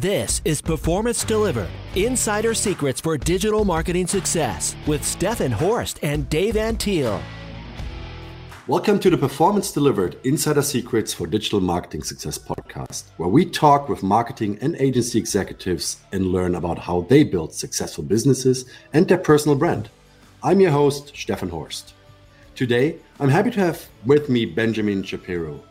This is Performance Delivered Insider Secrets for Digital Marketing Success with Stefan Horst and Dave Antil. Welcome to the Performance Delivered Insider Secrets for Digital Marketing Success podcast, where we talk with marketing and agency executives and learn about how they build successful businesses and their personal brand. I'm your host, Stefan Horst. Today, I'm happy to have with me Benjamin Shapiro,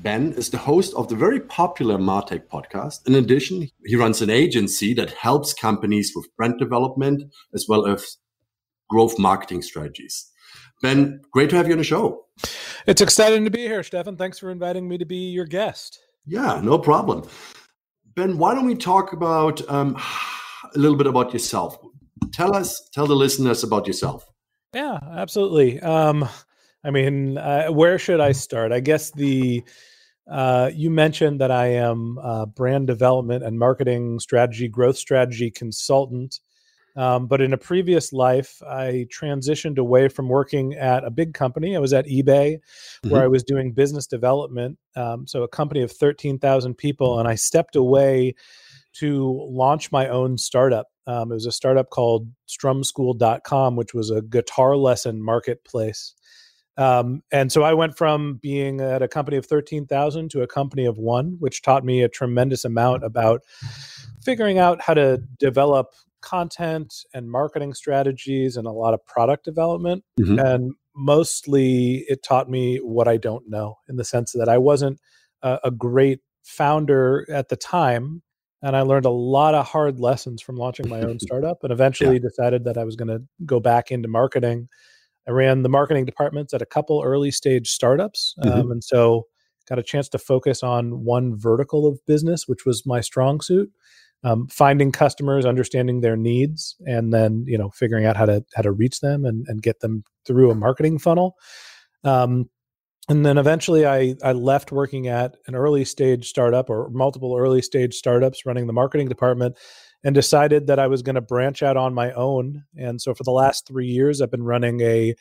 Ben is the host of the very popular Martech podcast. In addition, he runs an agency that helps companies with brand development as well as growth marketing strategies. Ben, great to have you on the show. It's exciting to be here, Stefan. Thanks for inviting me to be your guest. Yeah, no problem. Ben, why don't we talk about um, a little bit about yourself? Tell us, tell the listeners about yourself. Yeah, absolutely. Um, I mean, uh, where should I start? I guess the uh, you mentioned that I am a brand development and marketing strategy, growth strategy consultant. Um, but in a previous life, I transitioned away from working at a big company. I was at eBay, mm-hmm. where I was doing business development. Um, so, a company of 13,000 people. And I stepped away to launch my own startup. Um, it was a startup called strumschool.com, which was a guitar lesson marketplace. Um, and so I went from being at a company of 13,000 to a company of one, which taught me a tremendous amount about figuring out how to develop content and marketing strategies and a lot of product development. Mm-hmm. And mostly it taught me what I don't know in the sense that I wasn't a, a great founder at the time. And I learned a lot of hard lessons from launching my own startup and eventually yeah. decided that I was going to go back into marketing I ran the marketing departments at a couple early stage startups. Mm-hmm. Um, and so got a chance to focus on one vertical of business, which was my strong suit. Um, finding customers, understanding their needs, and then you know figuring out how to how to reach them and, and get them through a marketing funnel. Um, and then eventually, I I left working at an early stage startup or multiple early stage startups, running the marketing department, and decided that I was going to branch out on my own. And so for the last three years, I've been running a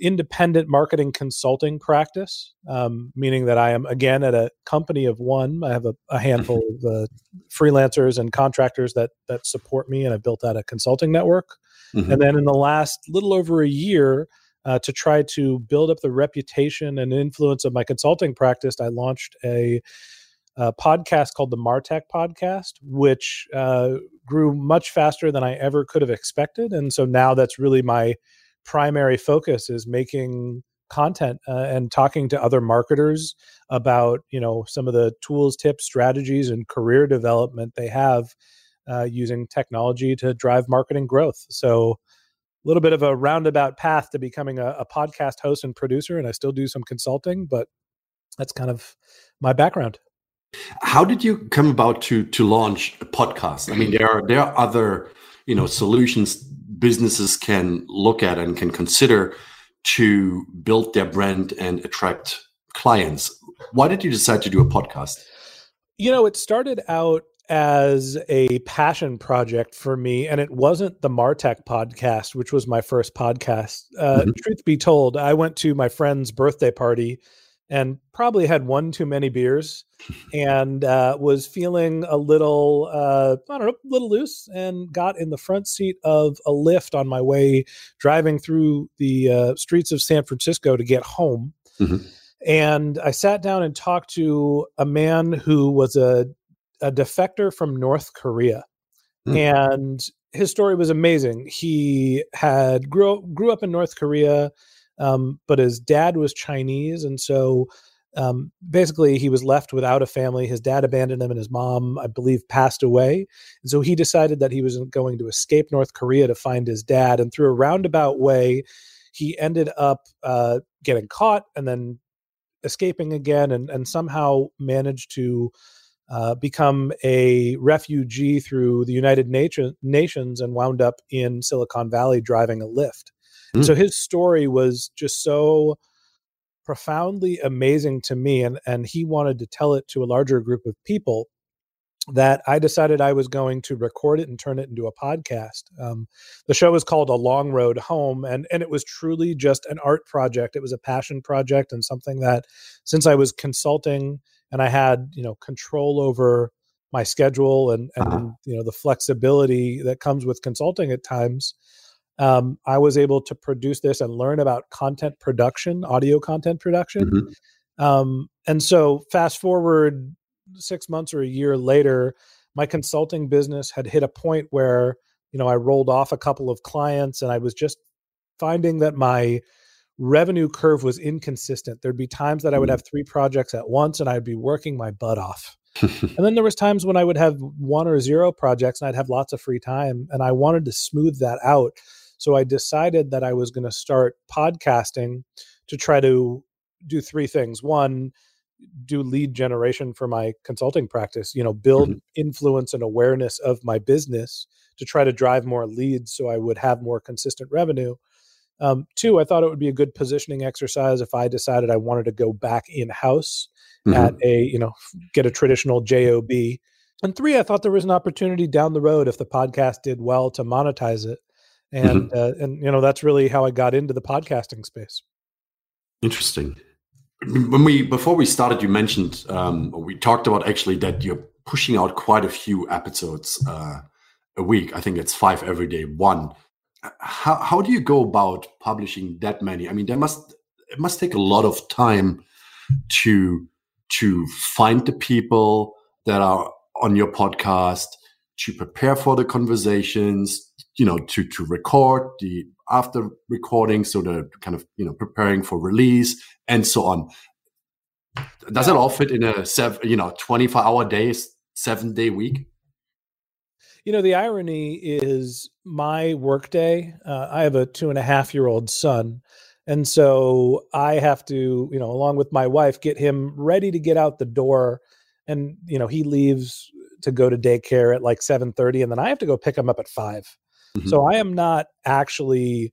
independent marketing consulting practice, um, meaning that I am again at a company of one. I have a, a handful of uh, freelancers and contractors that that support me, and I've built out a consulting network. Mm-hmm. And then in the last little over a year, uh, to try to build up the reputation and influence of my consulting practice, I launched a a podcast called the Martech Podcast, which uh, grew much faster than I ever could have expected, and so now that's really my primary focus is making content uh, and talking to other marketers about you know some of the tools, tips, strategies, and career development they have uh, using technology to drive marketing growth. So a little bit of a roundabout path to becoming a, a podcast host and producer, and I still do some consulting, but that's kind of my background. How did you come about to to launch a podcast? I mean, there are there are other you know solutions businesses can look at and can consider to build their brand and attract clients. Why did you decide to do a podcast? You know, it started out as a passion project for me, and it wasn't the Martech podcast, which was my first podcast. Uh, mm-hmm. Truth be told, I went to my friend's birthday party and probably had one too many beers and uh, was feeling a little uh, I don't know, a little loose and got in the front seat of a Lyft on my way driving through the uh, streets of San Francisco to get home. Mm-hmm. And I sat down and talked to a man who was a, a defector from North Korea. Mm. And his story was amazing. He had grew grew up in North Korea, um, but his dad was Chinese, and so um, basically he was left without a family. His dad abandoned him, and his mom, I believe, passed away. And so he decided that he was going to escape North Korea to find his dad. And through a roundabout way, he ended up uh, getting caught and then escaping again, and, and somehow managed to. Uh, become a refugee through the United Nation, Nations and wound up in Silicon Valley driving a Lyft. Mm. So his story was just so profoundly amazing to me and and he wanted to tell it to a larger group of people that I decided I was going to record it and turn it into a podcast. Um, the show was called A Long Road Home, and and it was truly just an art project. It was a passion project and something that, since I was consulting and I had you know control over my schedule and and uh-huh. you know the flexibility that comes with consulting at times um, i was able to produce this and learn about content production audio content production mm-hmm. um, and so fast forward six months or a year later my consulting business had hit a point where you know i rolled off a couple of clients and i was just finding that my revenue curve was inconsistent there'd be times that i would mm. have three projects at once and i'd be working my butt off and then there was times when I would have one or zero projects and I'd have lots of free time and I wanted to smooth that out. So I decided that I was going to start podcasting to try to do three things. One, do lead generation for my consulting practice, you know, build mm-hmm. influence and awareness of my business to try to drive more leads so I would have more consistent revenue. Um, two, I thought it would be a good positioning exercise if I decided I wanted to go back in house mm-hmm. at a you know get a traditional job and three i thought there was an opportunity down the road if the podcast did well to monetize it and mm-hmm. uh, and you know that's really how i got into the podcasting space. Interesting. When we before we started you mentioned um, we talked about actually that you're pushing out quite a few episodes uh, a week. I think it's five every day one. How, how do you go about publishing that many? I mean there must it must take a lot of time to to find the people that are on your podcast, to prepare for the conversations, you know, to to record the after recording, so the kind of you know preparing for release and so on. Does it all fit in a seven, you know, twenty four hour days, seven day week? You know, the irony is my workday. Uh, I have a two and a half year old son, and so I have to, you know, along with my wife, get him ready to get out the door. And, you know, he leaves to go to daycare at like 7:30 and then I have to go pick him up at 5. Mm-hmm. So I am not actually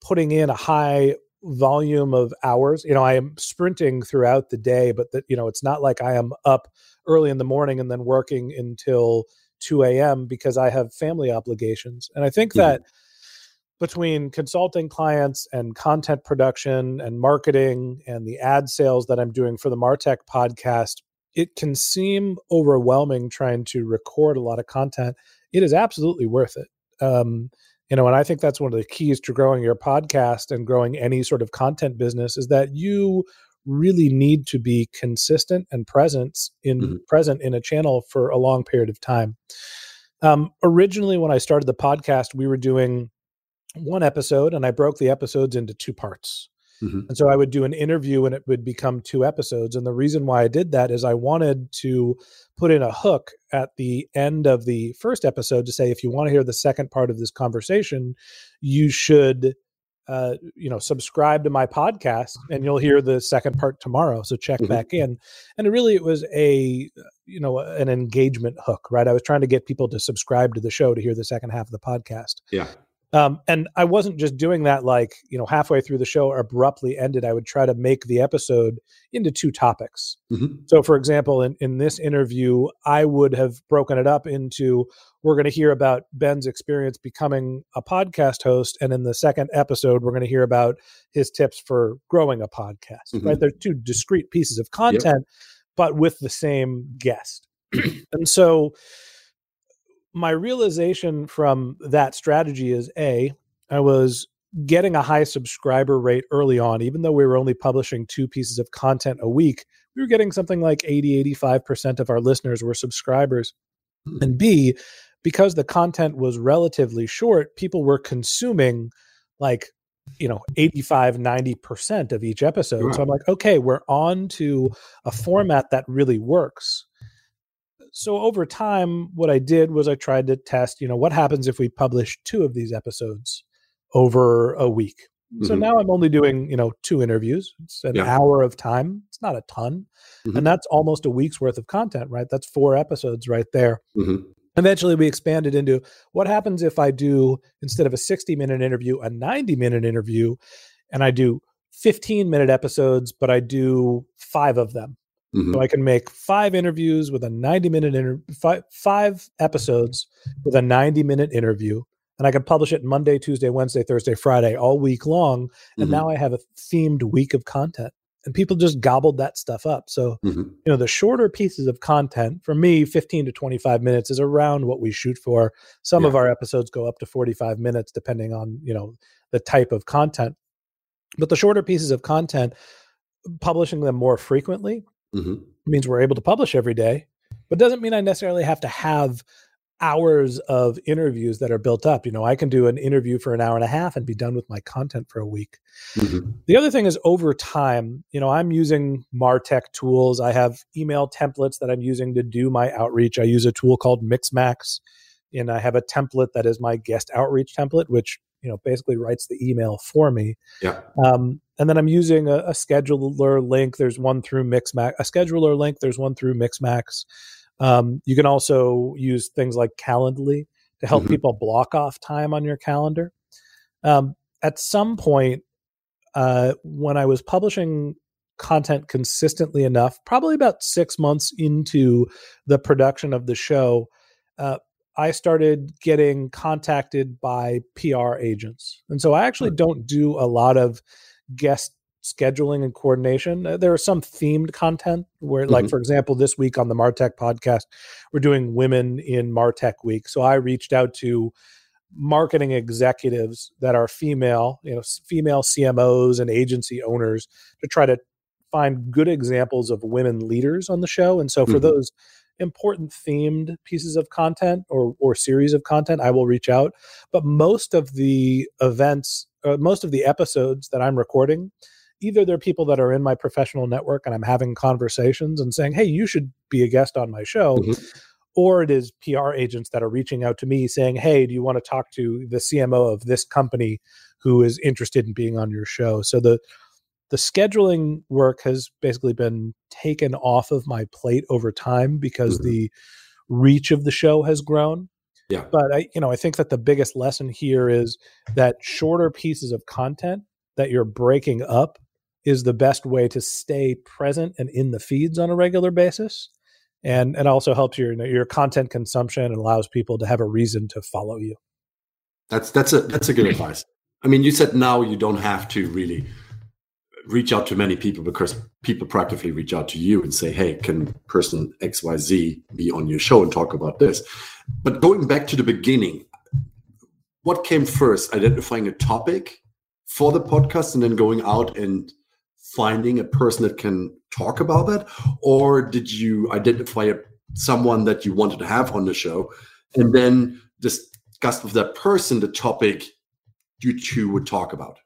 putting in a high volume of hours. You know, I am sprinting throughout the day, but that, you know, it's not like I am up early in the morning and then working until 2 a.m. because I have family obligations. And I think mm-hmm. that between consulting clients and content production and marketing and the ad sales that I'm doing for the Martech podcast, it can seem overwhelming trying to record a lot of content. It is absolutely worth it. Um, you know, and I think that's one of the keys to growing your podcast and growing any sort of content business is that you really need to be consistent and present in mm-hmm. present in a channel for a long period of time. Um, originally, when I started the podcast, we were doing one episode and I broke the episodes into two parts. Mm-hmm. And so I would do an interview and it would become two episodes. And the reason why I did that is I wanted to put in a hook at the end of the first episode to say, if you want to hear the second part of this conversation, you should, uh, you know, subscribe to my podcast and you'll hear the second part tomorrow. So check mm-hmm. back in. And really, it was a, you know, an engagement hook, right? I was trying to get people to subscribe to the show to hear the second half of the podcast. Yeah. Um, and I wasn't just doing that like, you know, halfway through the show abruptly ended. I would try to make the episode into two topics. Mm-hmm. So, for example, in, in this interview, I would have broken it up into we're going to hear about Ben's experience becoming a podcast host. And in the second episode, we're going to hear about his tips for growing a podcast, mm-hmm. right? They're two discrete pieces of content, yep. but with the same guest. and so, my realization from that strategy is a i was getting a high subscriber rate early on even though we were only publishing two pieces of content a week we were getting something like 80 85% of our listeners were subscribers. And b because the content was relatively short people were consuming like you know 85 90% of each episode. So i'm like okay we're on to a format that really works so over time, what I did was I tried to test, you know, what happens if we publish two of these episodes over a week. Mm-hmm. So now I'm only doing, you know, two interviews. It's an yeah. hour of time. It's not a ton. Mm-hmm. And that's almost a week's worth of content, right? That's four episodes right there. Mm-hmm. Eventually, we expanded into what happens if I do, instead of a 60 minute interview, a 90 minute interview, and I do 15 minute episodes, but I do five of them. Mm-hmm. So I can make five interviews with a 90 minute inter- five, five episodes with a 90 minute interview. And I can publish it Monday, Tuesday, Wednesday, Thursday, Friday, all week long. And mm-hmm. now I have a themed week of content. and people just gobbled that stuff up. So, mm-hmm. you know, the shorter pieces of content for me, 15 to 25 minutes is around what we shoot for. Some yeah. of our episodes go up to 45 minutes, depending on, you know, the type of content. But the shorter pieces of content, publishing them more frequently mm-hmm. means we're able to publish every day, but doesn't mean I necessarily have to have hours of interviews that are built up. You know, I can do an interview for an hour and a half and be done with my content for a week. Mm-hmm. The other thing is over time, you know, I'm using Martech tools. I have email templates that I'm using to do my outreach. I use a tool called Mixmax, and I have a template that is my guest outreach template, which you know basically writes the email for me. Yeah. Um, and then I'm using a, a scheduler link. There's one through Mixmax. A scheduler link. There's one through Mixmax. Um, you can also use things like Calendly to help mm-hmm. people block off time on your calendar. Um, at some point, uh, when I was publishing content consistently enough, probably about six months into the production of the show, uh, I started getting contacted by PR agents. And so I actually don't do a lot of guest scheduling and coordination. Uh, there are some themed content where, like, mm-hmm. for example, this week on the Martech podcast, we're doing Women in Martech Week. So I reached out to marketing executives that are female, you know, female CMOs and agency owners to try to find good examples of women leaders on the show. And so for mm-hmm. those important themed pieces of content or or series of content, I will reach out. But most of the events, uh, most of the episodes that I'm recording either they're people that are in my professional network and I'm having conversations and saying, hey, you should be a guest on my show. Mm-hmm. Or it is PR agents that are reaching out to me saying, hey, do you want to talk to the CMO of this company who is interested in being on your show? So the the scheduling work has basically been taken off of my plate over time because mm-hmm. the reach of the show has grown. Yeah. But I, you know, I think that the biggest lesson here is that shorter pieces of content that you're breaking up is the best way to stay present and in the feeds on a regular basis and it also helps your your content consumption and allows people to have a reason to follow you that's that's a that's a good advice i mean you said now you don't have to really reach out to many people because people practically reach out to you and say hey can person xyz be on your show and talk about this? But going back to the beginning what came first identifying a topic for the podcast and then going out and finding a person that can talk about that? Or did you identify someone that you wanted to have on the show and then discuss with that person the topic you two would talk about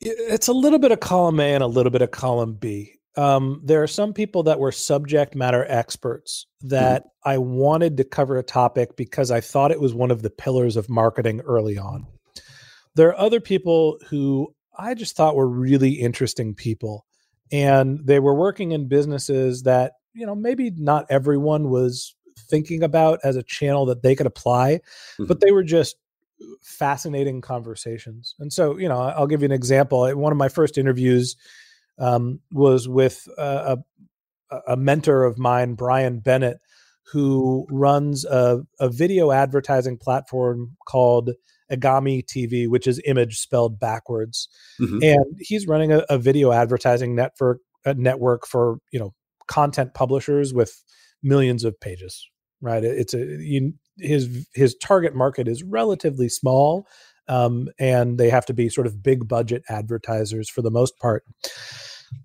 it's a little bit of column a and a little bit of column b um, there are some people that were subject matter experts that mm-hmm. i wanted to cover a topic because i thought it was one of the pillars of marketing early on there are other people who I just thought were really interesting people. And they were working in businesses that, you know, maybe not everyone was thinking about as a channel that they could apply, mm-hmm. but they were just fascinating conversations. And so, you know, I'll give you an example. One of my first interviews um, was with a, a, a mentor of mine, Brian Bennett, who runs a, a video advertising platform called Egami TV, which is image spelled backwards. Mm-hmm. And he's running a, a, video advertising network a network for you know content publishers with millions of pages. Right? It's a you, his his target market is relatively small, um, and they have to be sort of big budget advertisers for the most part.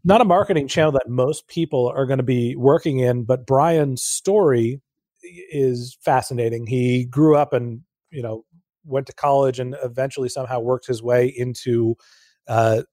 Not a marketing channel that most people are going to be working in, but Brian's story is fascinating. He grew up and you know went to college and eventually somehow worked his way into uh,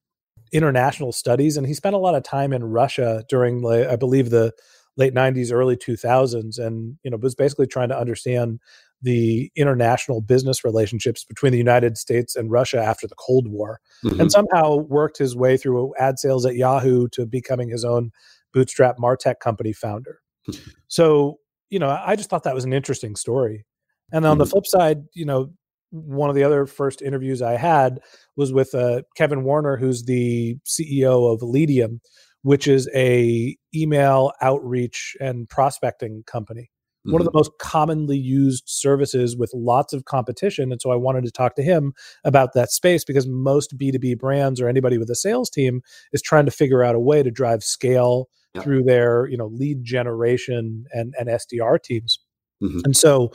international studies. And he spent a lot of time in Russia during, I believe, the late 90s, early 2000s, and you know was basically trying to understand the international business relationships between the United States and Russia after the Cold War, mm-hmm. and somehow worked his way through ad sales at Yahoo to becoming his own bootstrap Martech company founder. so, you know, I just thought that was an interesting story. And on mm-hmm. the flip side, you know, one of the other first interviews I had was with uh, Kevin Warner, who's the CEO of Leadium, which is a email outreach and prospecting company. one of the most commonly used services with lots of competition. And so I wanted to talk to him about that space because most B2B brands or anybody with a sales team is trying to figure out a way to drive scale yeah. through their, you know, lead generation and, and SDR teams. Mm-hmm. And so,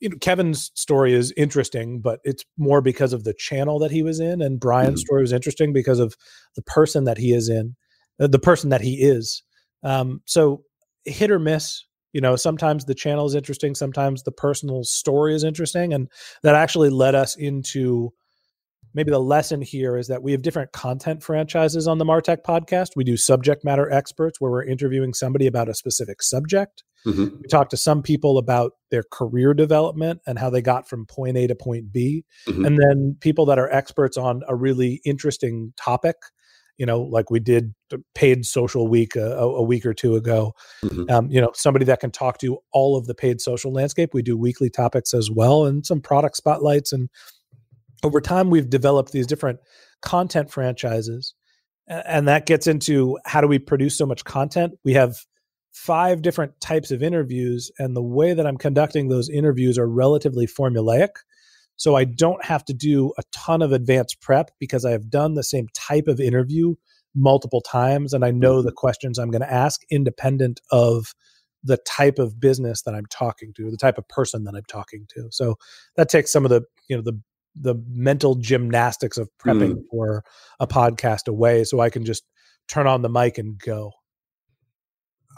you know, Kevin's story is interesting, but it's more because of the channel that he was in. And Brian's mm-hmm. story was interesting because of the person that he is in, the person that he is. Um, so hit or miss you know sometimes the channel is interesting sometimes the personal story is interesting and that actually led us into maybe the lesson here is that we have different content franchises on the martech podcast we do subject matter experts where we're interviewing somebody about a specific subject mm-hmm. we talk to some people about their career development and how they got from point a to point b mm-hmm. and then people that are experts on a really interesting topic you know, like we did paid social week a, a week or two ago. Mm-hmm. Um, you know, somebody that can talk to all of the paid social landscape. We do weekly topics as well and some product spotlights. And over time, we've developed these different content franchises. And that gets into how do we produce so much content? We have five different types of interviews, and the way that I'm conducting those interviews are relatively formulaic. So I don't have to do a ton of advanced prep because I have done the same type of interview multiple times and I know the mm-hmm. questions I'm going to ask independent of the type of business that I'm talking to, the type of person that I'm talking to. So that takes some of the, you know, the the mental gymnastics of prepping mm. for a podcast away so I can just turn on the mic and go.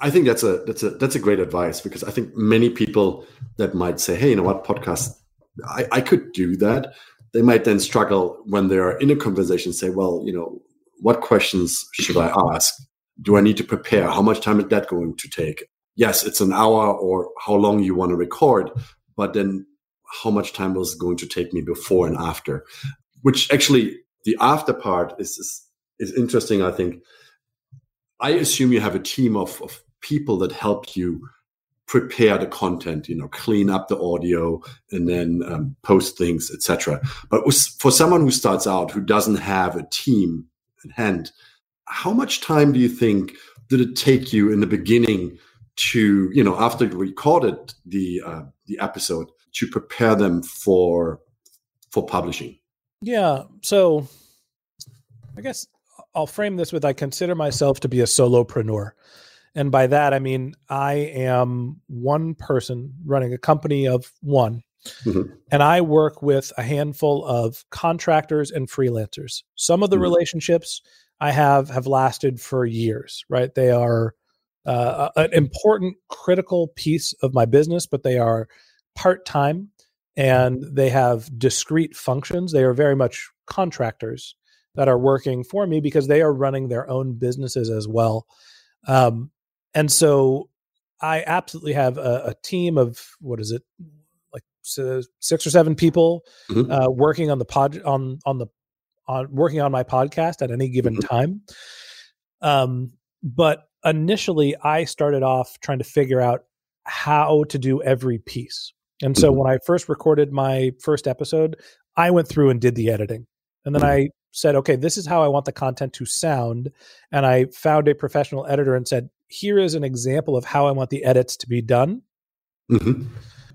I think that's a that's a that's a great advice because I think many people that might say, "Hey, you know what, podcast I, I could do that. They might then struggle when they're in a conversation, say, well, you know, what questions should I ask? Do I need to prepare? How much time is that going to take? Yes, it's an hour or how long you want to record, but then how much time was going to take me before and after? Which actually, the after part is, is, is interesting, I think. I assume you have a team of, of people that help you prepare the content, you know, clean up the audio and then um, post things, etc. But for someone who starts out who doesn't have a team at hand, how much time do you think did it take you in the beginning to, you know, after you recorded the uh, the episode to prepare them for for publishing? Yeah, so I guess I'll frame this with I consider myself to be a solopreneur. And by that, I mean, I am one person running a company of one. Mm-hmm. And I work with a handful of contractors and freelancers. Some of the mm-hmm. relationships I have have lasted for years, right? They are uh, an important, critical piece of my business, but they are part time and they have discrete functions. They are very much contractors that are working for me because they are running their own businesses as well. Um, and so I absolutely have a, a team of what is it, like six or seven people mm-hmm. uh, working on the pod on on the on working on my podcast at any given mm-hmm. time. Um, but initially, I started off trying to figure out how to do every piece. And so mm-hmm. when I first recorded my first episode, I went through and did the editing. And then mm-hmm. I said, okay, this is how I want the content to sound. And I found a professional editor and said, here is an example of how I want the edits to be done. Mm-hmm.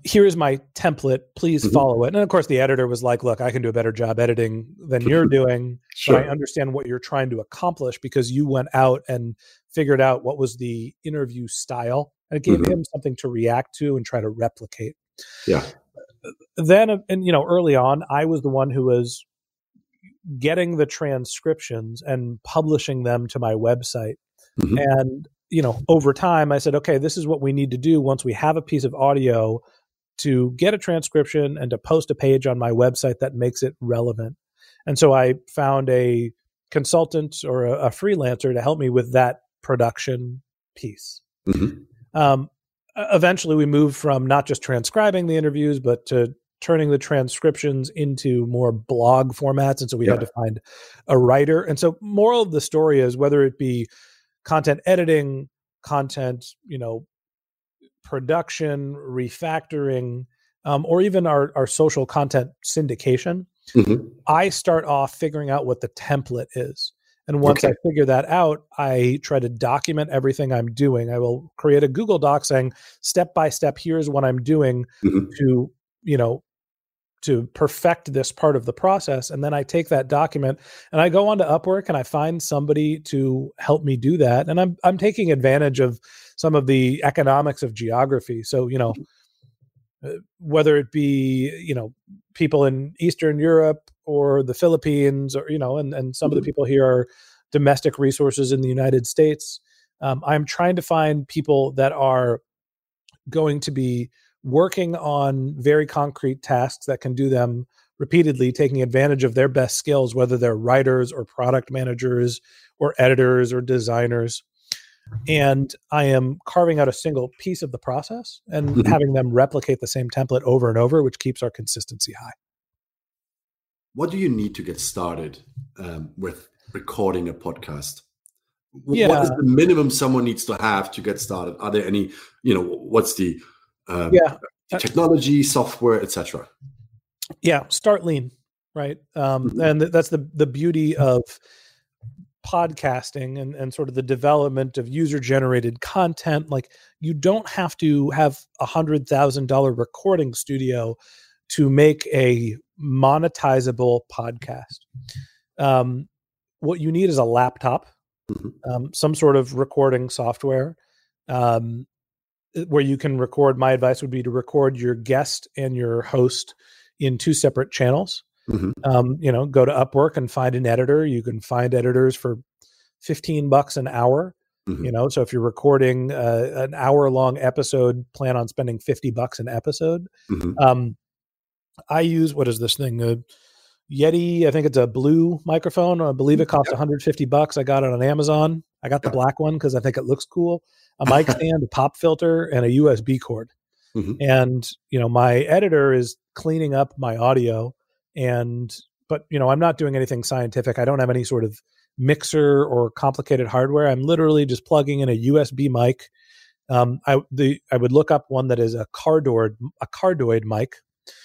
Here is my template. Please mm-hmm. follow it. And of course, the editor was like, "Look, I can do a better job editing than you're doing, sure. but I understand what you're trying to accomplish because you went out and figured out what was the interview style, and it gave mm-hmm. him something to react to and try to replicate." Yeah. Then, uh, and you know, early on, I was the one who was getting the transcriptions and publishing them to my website. Mm-hmm. And you know, over time, I said, okay, this is what we need to do once we have a piece of audio to get a transcription and to post a page on my website that makes it relevant. And so I found a consultant or a, a freelancer to help me with that production piece. Mm-hmm. Um, eventually, we moved from not just transcribing the interviews, but to turning the transcriptions into more blog formats. And so we yeah. had to find a writer. And so, moral of the story is whether it be content editing, content, you know, production, refactoring, um, or even our, our social content syndication, mm-hmm. I start off figuring out what the template is. And once okay. I figure that out, I try to document everything I'm doing. I will create a Google Doc saying step by step, here's what I'm doing mm-hmm. to, you know, to perfect this part of the process. And then I take that document and I go onto Upwork and I find somebody to help me do that. And I'm I'm taking advantage of some of the economics of geography. So, you know, mm-hmm. uh, whether it be, you know, people in Eastern Europe or the Philippines or, you know, and, and some mm-hmm. of the mm-hmm. people here are domestic resources in the United States. Um, I'm trying to find people that are going to be working on very concrete tasks that can do them repeatedly, taking advantage of their best skills, whether they're writers or product managers or editors or designers. And I am carving out a single piece of the process and mm-hmm. having them replicate the same template over and over, which keeps our consistency high. What do you need to get started um, with recording a podcast? Yeah. What is the minimum someone needs to have to get started? Are there any, you know, what's the um, yeah. Uh, technology, software, etc. Yeah, start lean, right? Um, mm-hmm. And that's the the beauty of podcasting and, and sort of the development of user generated content like you don't have to have a hundred thousand dollar recording studio to make a monetizable podcast um, what you need is a laptop mm-hmm. um, some sort of recording software um, where you can record my advice would be to record your guest and your host in two separate channels. Mm-hmm. um, you know go to upwork and find an editor. You can find editors for 15 bucks an hour mm-hmm. you know? So if you're recording uh, an hour long episode plan on spending 50 bucks an episode. Mm-hmm. um, i use what is this thing? Uh, yeti i think it's a blue microphone. I believe it costs yep. 150 bucks. I got it on amazon. I got the black one because i think it looks cool a mic stand, a pop filter, and a USB cord. Mm-hmm. And you know, my editor is cleaning up my audio, and but you know, I'm not doing anything scientific. I don't have any sort of mixer or complicated hardware. I'm literally just plugging in a USB mic. Um, I the I would look up one that is a cardioid a cardioid mic,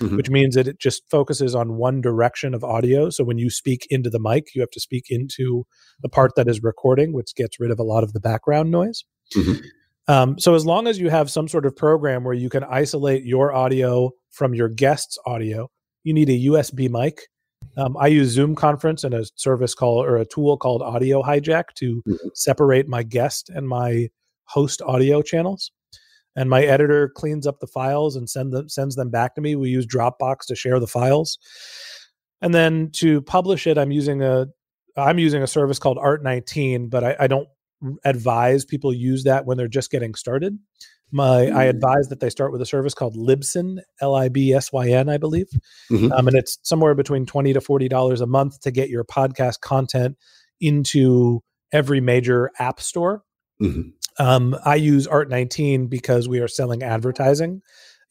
Mm-hmm. which means that it just focuses on one direction of audio. So when you speak into the mic, you have to speak into the part that is recording, which gets rid of a lot of the background noise. Mm-hmm. Um, so as long as you have some sort of program where you can isolate your audio from your guest's audio, you need a USB mic. Um, I use Zoom conference and a service called or a tool called Audio Hijack to mm-hmm. separate my guest and my host audio channels. And my editor cleans up the files and send them sends them back to me. We use Dropbox to share the files. And then to publish it, I'm using a I'm using a service called Art19, but I, I don't advise people use that when they're just getting started. My mm. I advise that they start with a service called Libsyn, L I B S Y N, I believe, mm-hmm. um, and it's somewhere between twenty to forty dollars a month to get your podcast content into every major app store. Mm-hmm. Um, I use Art19 because we are selling advertising.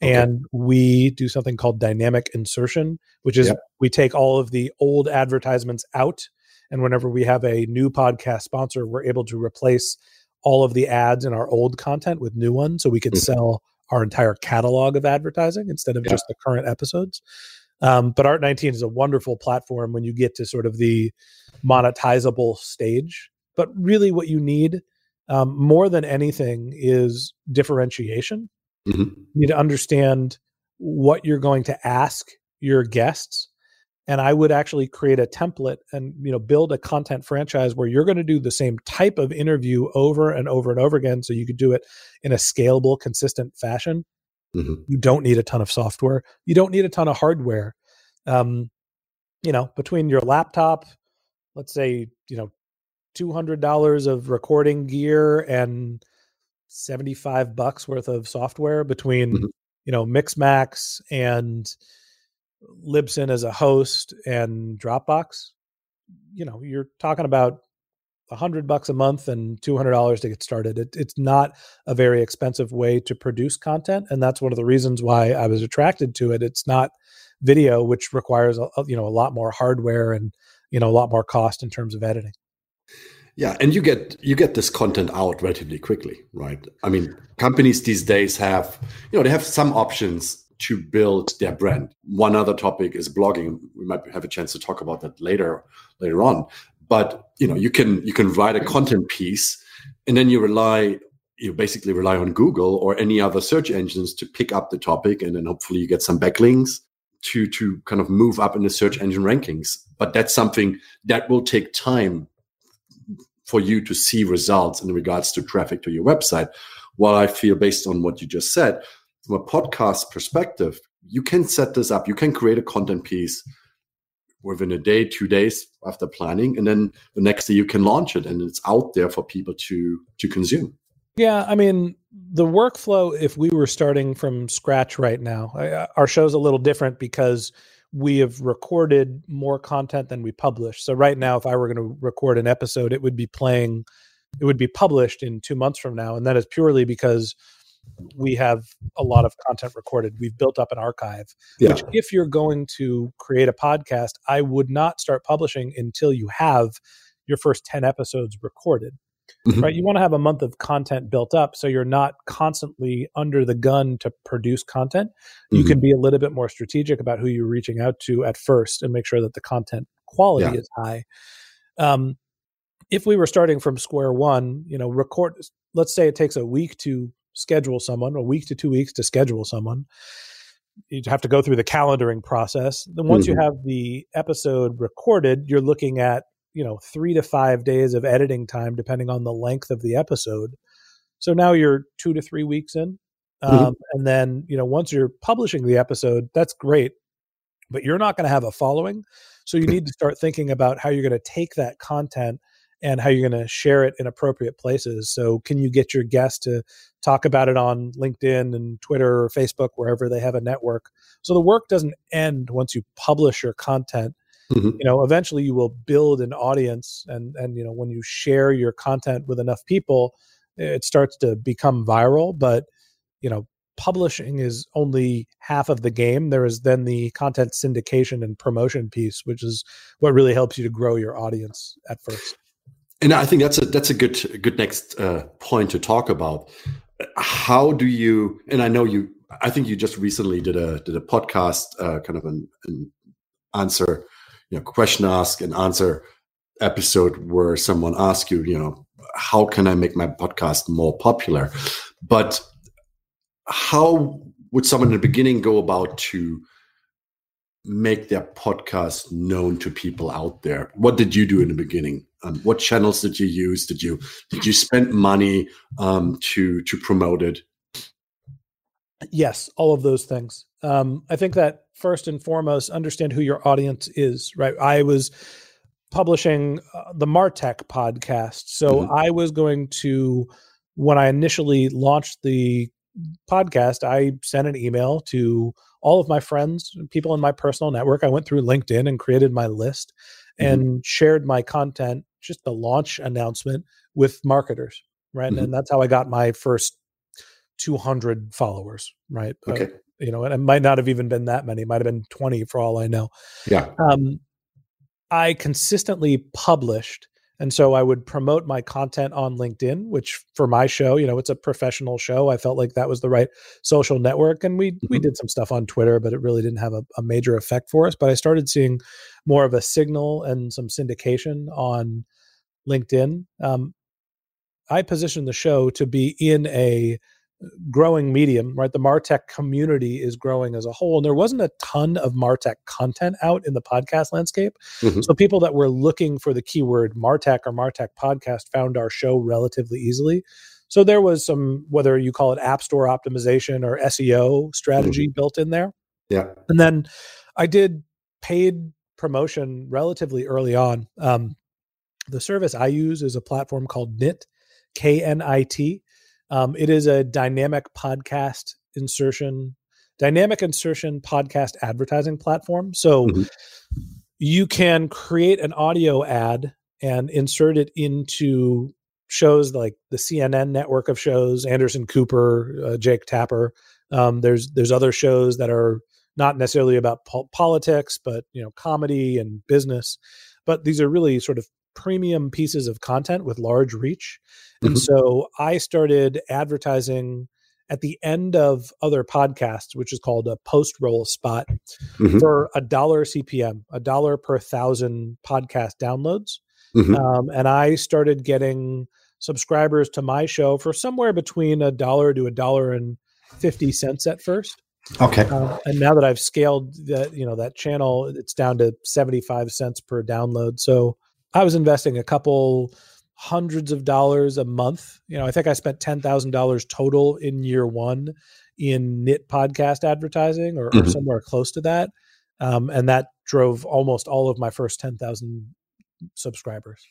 Okay. And we do something called dynamic insertion, which is yep. we take all of the old advertisements out and whenever we have a new podcast sponsor, we're able to replace all of the ads in our old content with new ones so we can mm-hmm. sell our entire catalog of advertising instead of yeah. just the current episodes. Um, but Art19 is a wonderful platform when you get to sort of the monetizable stage. But really, what you need um, more than anything is differentiation. Mm-hmm. You need to understand what you're going to ask your guests and i would actually create a template and you know build a content franchise where you're going to do the same type of interview over and over and over again so you could do it in a scalable consistent fashion mm-hmm. you don't need a ton of software you don't need a ton of hardware um, you know between your laptop let's say you know $200 of recording gear and 75 bucks worth of software between mm-hmm. you know mixmax and Libsyn as a host and Dropbox, you know, you're talking about a hundred bucks a month and two hundred dollars to get started. It, it's not a very expensive way to produce content, and that's one of the reasons why I was attracted to it. It's not video, which requires a, you know a lot more hardware and you know a lot more cost in terms of editing. Yeah, and you get you get this content out relatively quickly, right? I mean, companies these days have you know they have some options to build their brand. One other topic is blogging. We might have a chance to talk about that later later on. but you know you can you can write a content piece and then you rely you basically rely on google or any other search engines to pick up the topic and then hopefully you get some backlinks to to kind of move up in the search engine rankings but that's something that will take time for you to see results in regards to traffic to your website while i feel based on what you just said from a podcast perspective you can set this up you can create a content piece within a day, two days after planning, and then the next day you can launch it, and it's out there for people to to consume. Yeah, I mean the workflow. If we were starting from scratch right now, I, our show's a little different because we have recorded more content than we publish. So right now, if I were going to record an episode, it would be playing, it would be published in two months from now, and that is purely because we have a lot of content recorded. We've built up an archive. Yeah. Which, if you're going to create a podcast, I would not start publishing until you have your first 10 episodes recorded. Mm-hmm. Right? You want to have a month of content built up so you're not constantly under the gun to produce content. You mm-hmm. can be a little bit more strategic about who you're reaching out to at first and make sure that the content quality yeah. is high. Um, if we were starting from square one, you know, record, let's say it takes a week to schedule someone, a week to two weeks to schedule someone. You have to go through the calendaring process. Then once mm-hmm. you have the episode recorded, you're looking at you know three to five days of editing time, depending on the length of the episode. So now you're two to three weeks in, mm-hmm. um, and then you know once you're publishing the episode, that's great, but you're not going to have a following. So you need to start thinking about how you're going to take that content and how you're going to share it in appropriate places. So, can you get your guests to talk about it on LinkedIn and Twitter or Facebook, wherever they have a network? So, the work doesn't end once you publish your content. Mm-hmm. You know, eventually you will build an audience, and and you know when you share your content with enough people, it starts to become viral. But you know, publishing is only half of the game. There is then the content syndication and promotion piece, which is what really helps you to grow your audience at first. And I think that's a that's a good good next uh, point to talk about. How do you? And I know you. I think you just recently did a did a podcast, uh, kind of an, an answer, you know, question ask and answer episode where someone asked you, you know, how can I make my podcast more popular? But how would someone in the beginning go about to make their podcast known to people out there? What did you do in the beginning? Um, what channels did you use? Did you did you spend money um, to to promote it? Yes, all of those things. Um, I think that first and foremost, understand who your audience is. Right. I was publishing uh, the Martech podcast, so mm-hmm. I was going to when I initially launched the podcast, I sent an email to all of my friends, people in my personal network. I went through LinkedIn and created my list mm-hmm. and shared my content, just the launch announcement with marketers, right? Mm-hmm. And that's how I got my first 200 followers, right? Okay. Uh, you know, and it might not have even been that many, it might have been 20 for all I know. Yeah. Um, I consistently published and so I would promote my content on LinkedIn, which for my show, you know, it's a professional show. I felt like that was the right social network. And we mm-hmm. we did some stuff on Twitter, but it really didn't have a, a, major effect for us. But I started seeing more of a signal and some syndication on LinkedIn. Um, I positioned the show to be in a growing medium, right? The Martech community is growing as a whole. And there wasn't a ton of Martech content out in the podcast landscape. Mm-hmm. So people that were looking for the keyword Martech or Martech podcast found our show relatively easily. So there was some, whether you call it app store optimization or SEO strategy mm-hmm. built in there. Yeah. And then I did paid promotion relatively early on. Um, the service I use is a platform called KNIT, K N I T. Um, it is a dynamic podcast insertion, dynamic insertion podcast advertising platform. So mm-hmm. you can create an audio ad and insert it into shows like the CNN network of shows, Anderson Cooper, uh, Jake Tapper. Um, there's there's other shows that are not necessarily about po- politics, but you know comedy and business. But these are really sort of premium pieces of content with large reach. And mm-hmm. so I started advertising at the end of other podcasts, which is called a post roll spot, mm-hmm. for a dollar CPM, a dollar per thousand podcast downloads. mm-hmm. um, and I started getting subscribers to my show for somewhere between a dollar to a dollar and fifty cents at first. Okay. Um, and now that I've scaled that, you know, that channel, it's down to 75 cents per download. So I was investing a couple hundreds of dollars a month. You know, I think I spent $10,000 total in year one in knit podcast advertising or, mm-hmm. or somewhere close to that. Um, and that drove almost all of my first 10,000 subscribers.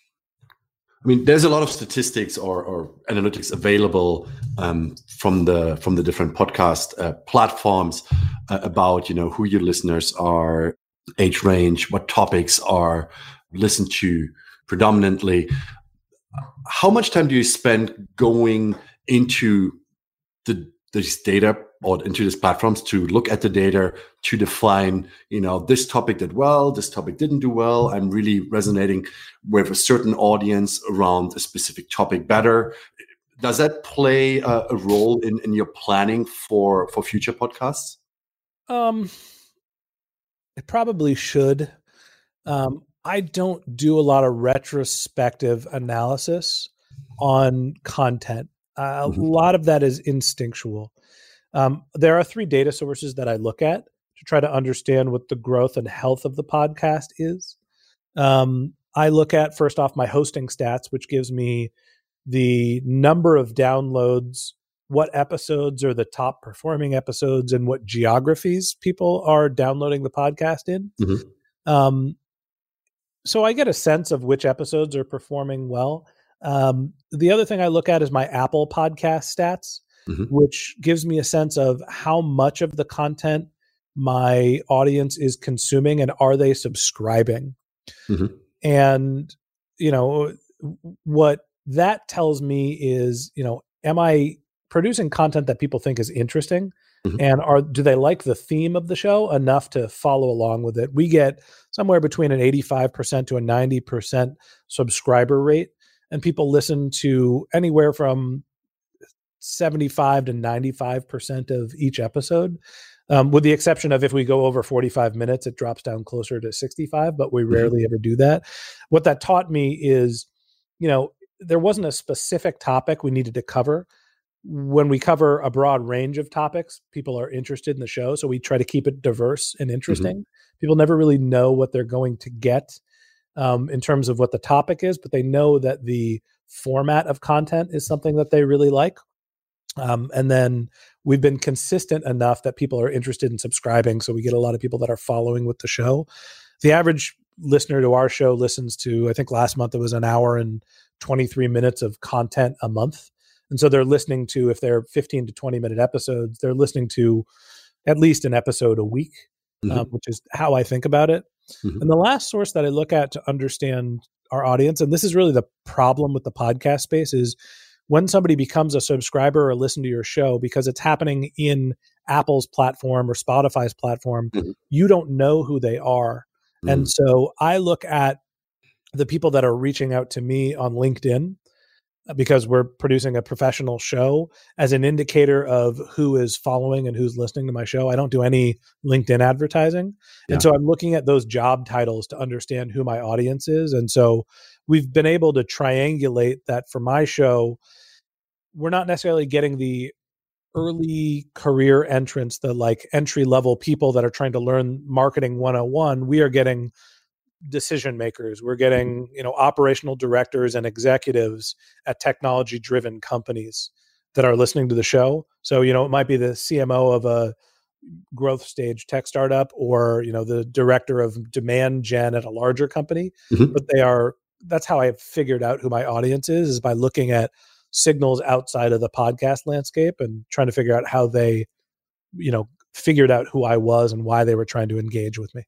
I mean, there's a lot of statistics or, or analytics available um, from the from the different podcast uh, platforms uh, about you know who your listeners are, age range, what topics are listened to predominantly. How much time do you spend going into the these data or into these platforms to look at the data to define you know this topic did well this topic didn't do well i'm really resonating with a certain audience around a specific topic better? Does that play a, a role in, in your planning for for future podcasts? Um it probably should. Um i don't do a lot of retrospective analysis on content a mm-hmm. lot of that is instinctual. Um, there are three data sources that I look at to try to understand what the growth and health of the podcast is. Um, I look at first off my hosting stats, which gives me the number of downloads, what episodes are the top performing episodes, and what geographies people are downloading the podcast in. Mm-hmm. Um, so I get a sense of which episodes are performing well. Um, the other thing I look at is my Apple podcast stats, mm-hmm. which gives me a sense of how much of the content my audience is consuming and are they subscribing. Mm-hmm. And, you know, what that tells me is, you know, am I producing content that people think is interesting? Mm-hmm. And are do they like the theme of the show enough to follow along with it? We get somewhere between an 85% to a 90% subscriber rate and people listen to anywhere from 75 to 95% of each episode. Um, with the exception of if we go over 45 minutes, it drops down closer to 65, but we mm-hmm. rarely ever do that. What that taught me is, you know, there wasn't a specific topic we needed to cover. When we cover a broad range of topics, people are interested in the show. So we try to keep it diverse and mm-hmm. interesting. Mm-hmm. People never really know what they're going to get um, in terms of what the topic is, but they know that the format of content is something that they really like. Um, and then we've been consistent enough that people are interested in subscribing. So we get a lot of people that are following with the show. The average listener to our show listens to, I think last month it was an hour and 23 minutes of content a month. And so they're listening to, if they're 15 to 20 minute episodes, they're listening to at least an episode a week, mm-hmm. um, which is how I think about it. Mm-hmm. And the last source that I look at to understand our audience, and this is really the problem with the podcast space, is when somebody becomes a subscriber or listen to your show because it's happening in Apple's platform or Spotify's platform, mm-hmm. you don't know who they are. And so I look at the people that are reaching out to me on LinkedIn because we're producing a professional show as an indicator of who is following and who's listening to my show. I don't do any LinkedIn advertising. Yeah. And so I'm looking at those job titles to understand who my audience is. And so we've been able to triangulate that for my show. We're not necessarily getting the early career entrants, the like entry level people that are trying to learn marketing 101. We are getting decision makers we're getting you know operational directors and executives at technology driven companies that are listening to the show. So you know it might be the cmo of a growth stage tech startup or you know the director of demand gen at a larger company mm-hmm. but they are that's how i've figured out who my audience is is by looking at signals outside of the podcast landscape and trying to figure out how they you know figured out who i was and why they were trying to engage with me.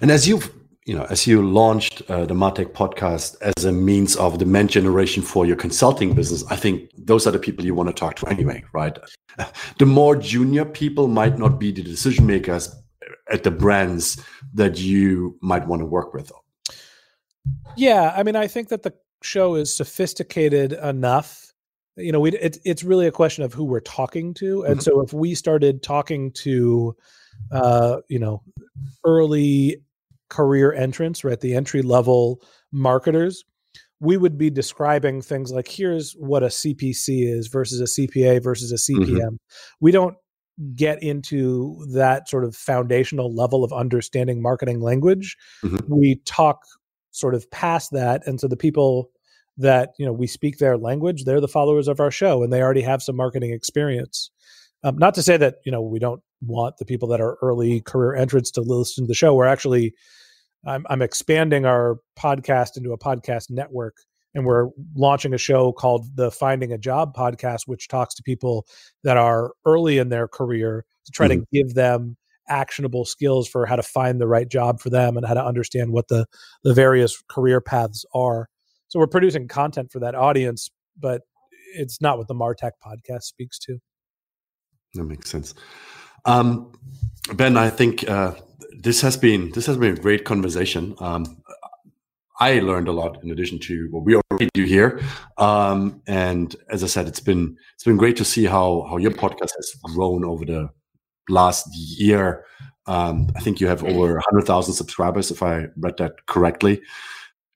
And as you've you know, as you launched uh, the Martech podcast as a means of demand generation for your consulting business, I think those are the people you want to talk to anyway, right? The more junior people might not be the decision makers at the brands that you might want to work with. Yeah, I mean, I think that the show is sophisticated enough. You know, we it, it's really a question of who we're talking to, and mm-hmm. so if we started talking to, uh, you know, early career entrants, right? The entry level marketers, we would be describing things like here's what a CPC is versus a CPA versus a CPM. Mm-hmm. We don't get into that sort of foundational level of understanding marketing language. Mm-hmm. We talk sort of past that and so the people that you know we speak their language they're the followers of our show and they already have some marketing experience um, not to say that you know we don't want the people that are early career entrants to listen to the show. We're actually I'm, I'm expanding our podcast into a podcast network and we're launching a show called the finding a job podcast which talks to people that are early in their career to try mm-hmm. to give them actionable skills for how to find the right job for them and how to understand what the the various career paths are. So we're producing content for that audience but it's not what the martech podcast speaks to. That makes sense um, ben i think uh, this has been this has been a great conversation um, I learned a lot in addition to what we already do here. Um, and as I said, it's been it's been great to see how how your podcast has grown over the last year. Um, I think you have over hundred thousand subscribers, if I read that correctly.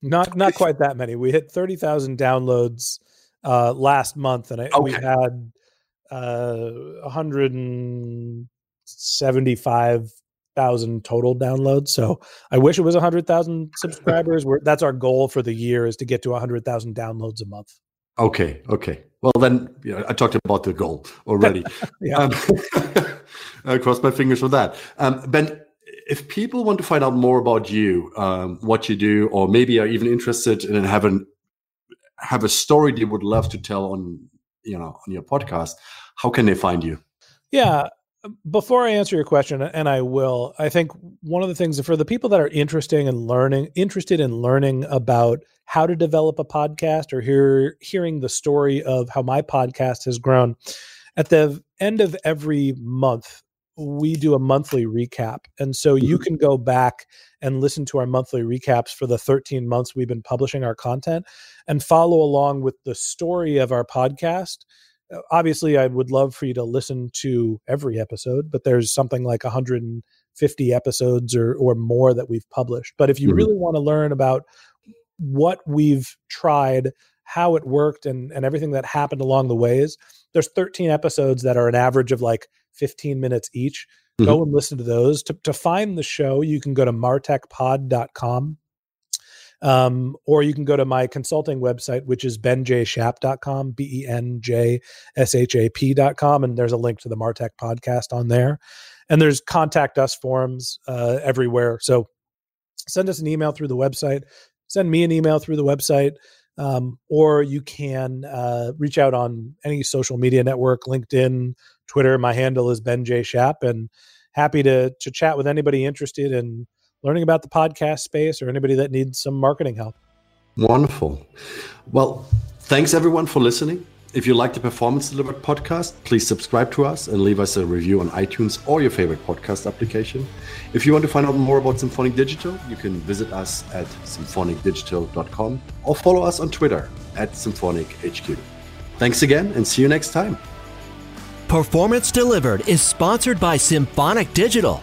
Not not quite that many. We hit thirty thousand downloads uh, last month, and I, okay. we had uh, one hundred and seventy five thousand total downloads. So I wish it was a hundred thousand subscribers. We're, that's our goal for the year is to get to a hundred thousand downloads a month. Okay. Okay. Well, then I talked about the goal already. yeah. Um, I cross my fingers for that. Um, ben, if people want to find out more about you, um, what you do, or maybe are even interested in having have a story they would love to tell on you know on your podcast, how can they find you? Yeah, before I answer your question, and I will, I think one of the things for the people that are interesting in learning, interested in learning about how to develop a podcast or hear hearing the story of how my podcast has grown, at the end of every month, we do a monthly recap. And so you mm-hmm. can go back and listen to our monthly recaps for the 13 months we've been publishing our content and follow along with the story of our podcast obviously i would love for you to listen to every episode but there's something like 150 episodes or or more that we've published but if you mm-hmm. really want to learn about what we've tried how it worked and and everything that happened along the ways there's 13 episodes that are an average of like 15 minutes each mm-hmm. go and listen to those to, to find the show you can go to martechpod.com um, or you can go to my consulting website, which is benjshap.com, B E N J S H A P.com. And there's a link to the Martech podcast on there. And there's contact us forums uh, everywhere. So send us an email through the website, send me an email through the website. Um, or you can uh, reach out on any social media network, LinkedIn, Twitter. My handle is Ben J. And happy to to chat with anybody interested in learning about the podcast space or anybody that needs some marketing help. Wonderful. Well, thanks everyone for listening. If you like the Performance Delivered podcast, please subscribe to us and leave us a review on iTunes or your favorite podcast application. If you want to find out more about Symphonic Digital, you can visit us at symphonicdigital.com or follow us on Twitter at SymphonicHQ. Thanks again and see you next time. Performance Delivered is sponsored by Symphonic Digital